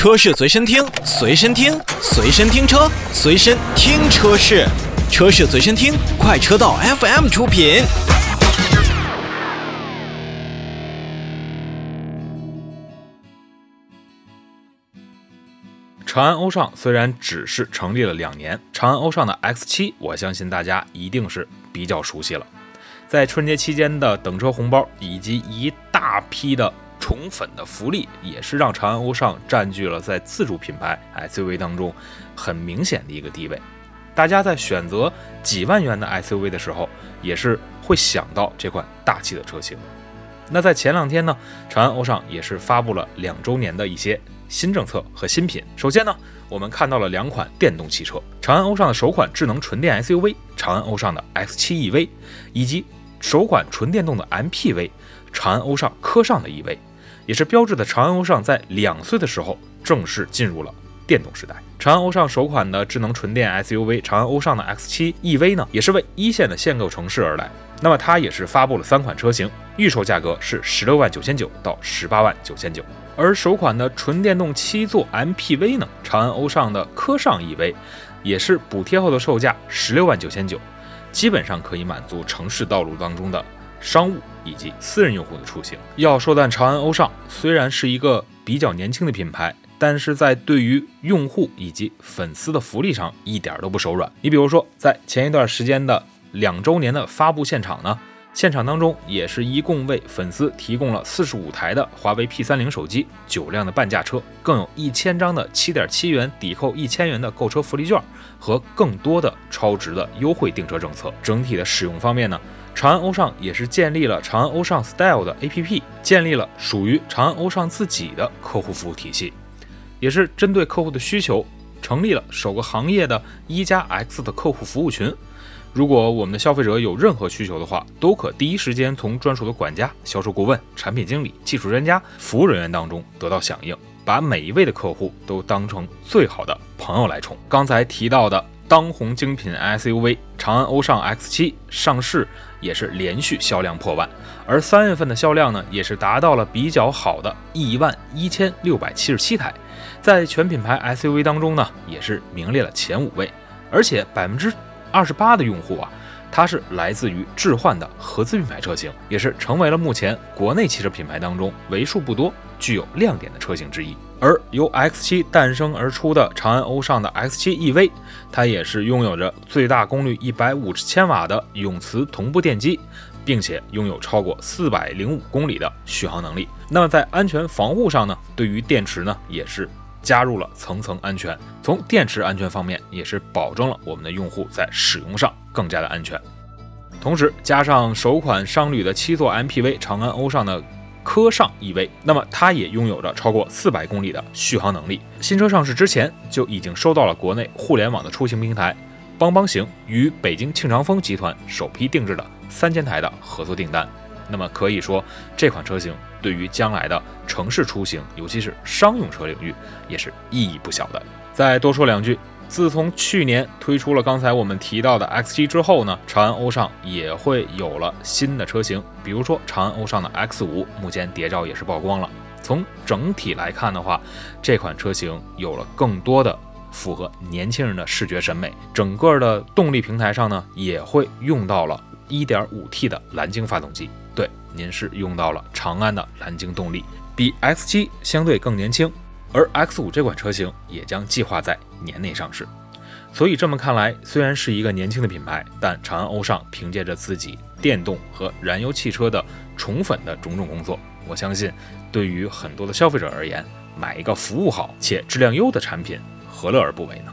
车市随身听，随身听，随身听车，随身听车市，车市随身听，快车道 FM 出品。长安欧尚虽然只是成立了两年，长安欧尚的 X7，我相信大家一定是比较熟悉了。在春节期间的等车红包以及一大批的宠粉的福利，也是让长安欧尚占据了在自主品牌 SUV 当中很明显的一个地位。大家在选择几万元的 SUV 的时候，也是会想到这款大气的车型。那在前两天呢，长安欧尚也是发布了两周年的一些。新政策和新品。首先呢，我们看到了两款电动汽车：长安欧尚的首款智能纯电 SUV 长安欧尚的 X7 EV，以及首款纯电动的 MPV 长安欧尚科尚的 EV，也是标志着长安欧尚在两岁的时候正式进入了电动时代。长安欧尚首款的智能纯电 SUV 长安欧尚的 X7 EV 呢，也是为一线的限购城市而来。那么它也是发布了三款车型，预售价格是十六万九千九到十八万九千九。而首款的纯电动七座 MPV 呢，长安欧尚的科尚 EV，也是补贴后的售价十六万九千九，基本上可以满足城市道路当中的商务以及私人用户的出行。要说但长安欧尚虽然是一个比较年轻的品牌，但是在对于用户以及粉丝的福利上一点都不手软。你比如说，在前一段时间的两周年的发布现场呢。现场当中也是一共为粉丝提供了四十五台的华为 P 三零手机，九辆的半价车，更有一千张的七点七元抵扣一千元的购车福利券和更多的超值的优惠订车政策。整体的使用方面呢，长安欧尚也是建立了长安欧尚 Style 的 APP，建立了属于长安欧尚自己的客户服务体系，也是针对客户的需求，成立了首个行业的一加 X 的客户服务群。如果我们的消费者有任何需求的话，都可第一时间从专属的管家、销售顾问、产品经理、技术专家、服务人员当中得到响应，把每一位的客户都当成最好的朋友来宠。刚才提到的当红精品 SUV 长安欧尚 X7 上市，也是连续销量破万，而三月份的销量呢，也是达到了比较好的一万一千六百七十七台，在全品牌 SUV 当中呢，也是名列了前五位，而且百分之。二十八的用户啊，它是来自于置换的合资品牌车型，也是成为了目前国内汽车品牌当中为数不多具有亮点的车型之一。而由 X7 诞生而出的长安欧尚的 X7 EV，它也是拥有着最大功率一百五十千瓦的永磁同步电机，并且拥有超过四百零五公里的续航能力。那么在安全防护上呢，对于电池呢，也是。加入了层层安全，从电池安全方面也是保证了我们的用户在使用上更加的安全。同时加上首款商旅的七座 MPV 长安欧尚的科尚 EV，那么它也拥有着超过四百公里的续航能力。新车上市之前就已经收到了国内互联网的出行平台帮帮行与北京庆长风集团首批定制的三千台的合作订单。那么可以说，这款车型对于将来的城市出行，尤其是商用车领域，也是意义不小的。再多说两句，自从去年推出了刚才我们提到的 X7 之后呢，长安欧尚也会有了新的车型，比如说长安欧尚的 X5，目前谍照也是曝光了。从整体来看的话，这款车型有了更多的符合年轻人的视觉审美，整个的动力平台上呢，也会用到了 1.5T 的蓝鲸发动机。您是用到了长安的蓝鲸动力，比 X7 相对更年轻，而 X5 这款车型也将计划在年内上市。所以这么看来，虽然是一个年轻的品牌，但长安欧尚凭借着自己电动和燃油汽车的宠粉的种种工作，我相信对于很多的消费者而言，买一个服务好且质量优的产品，何乐而不为呢？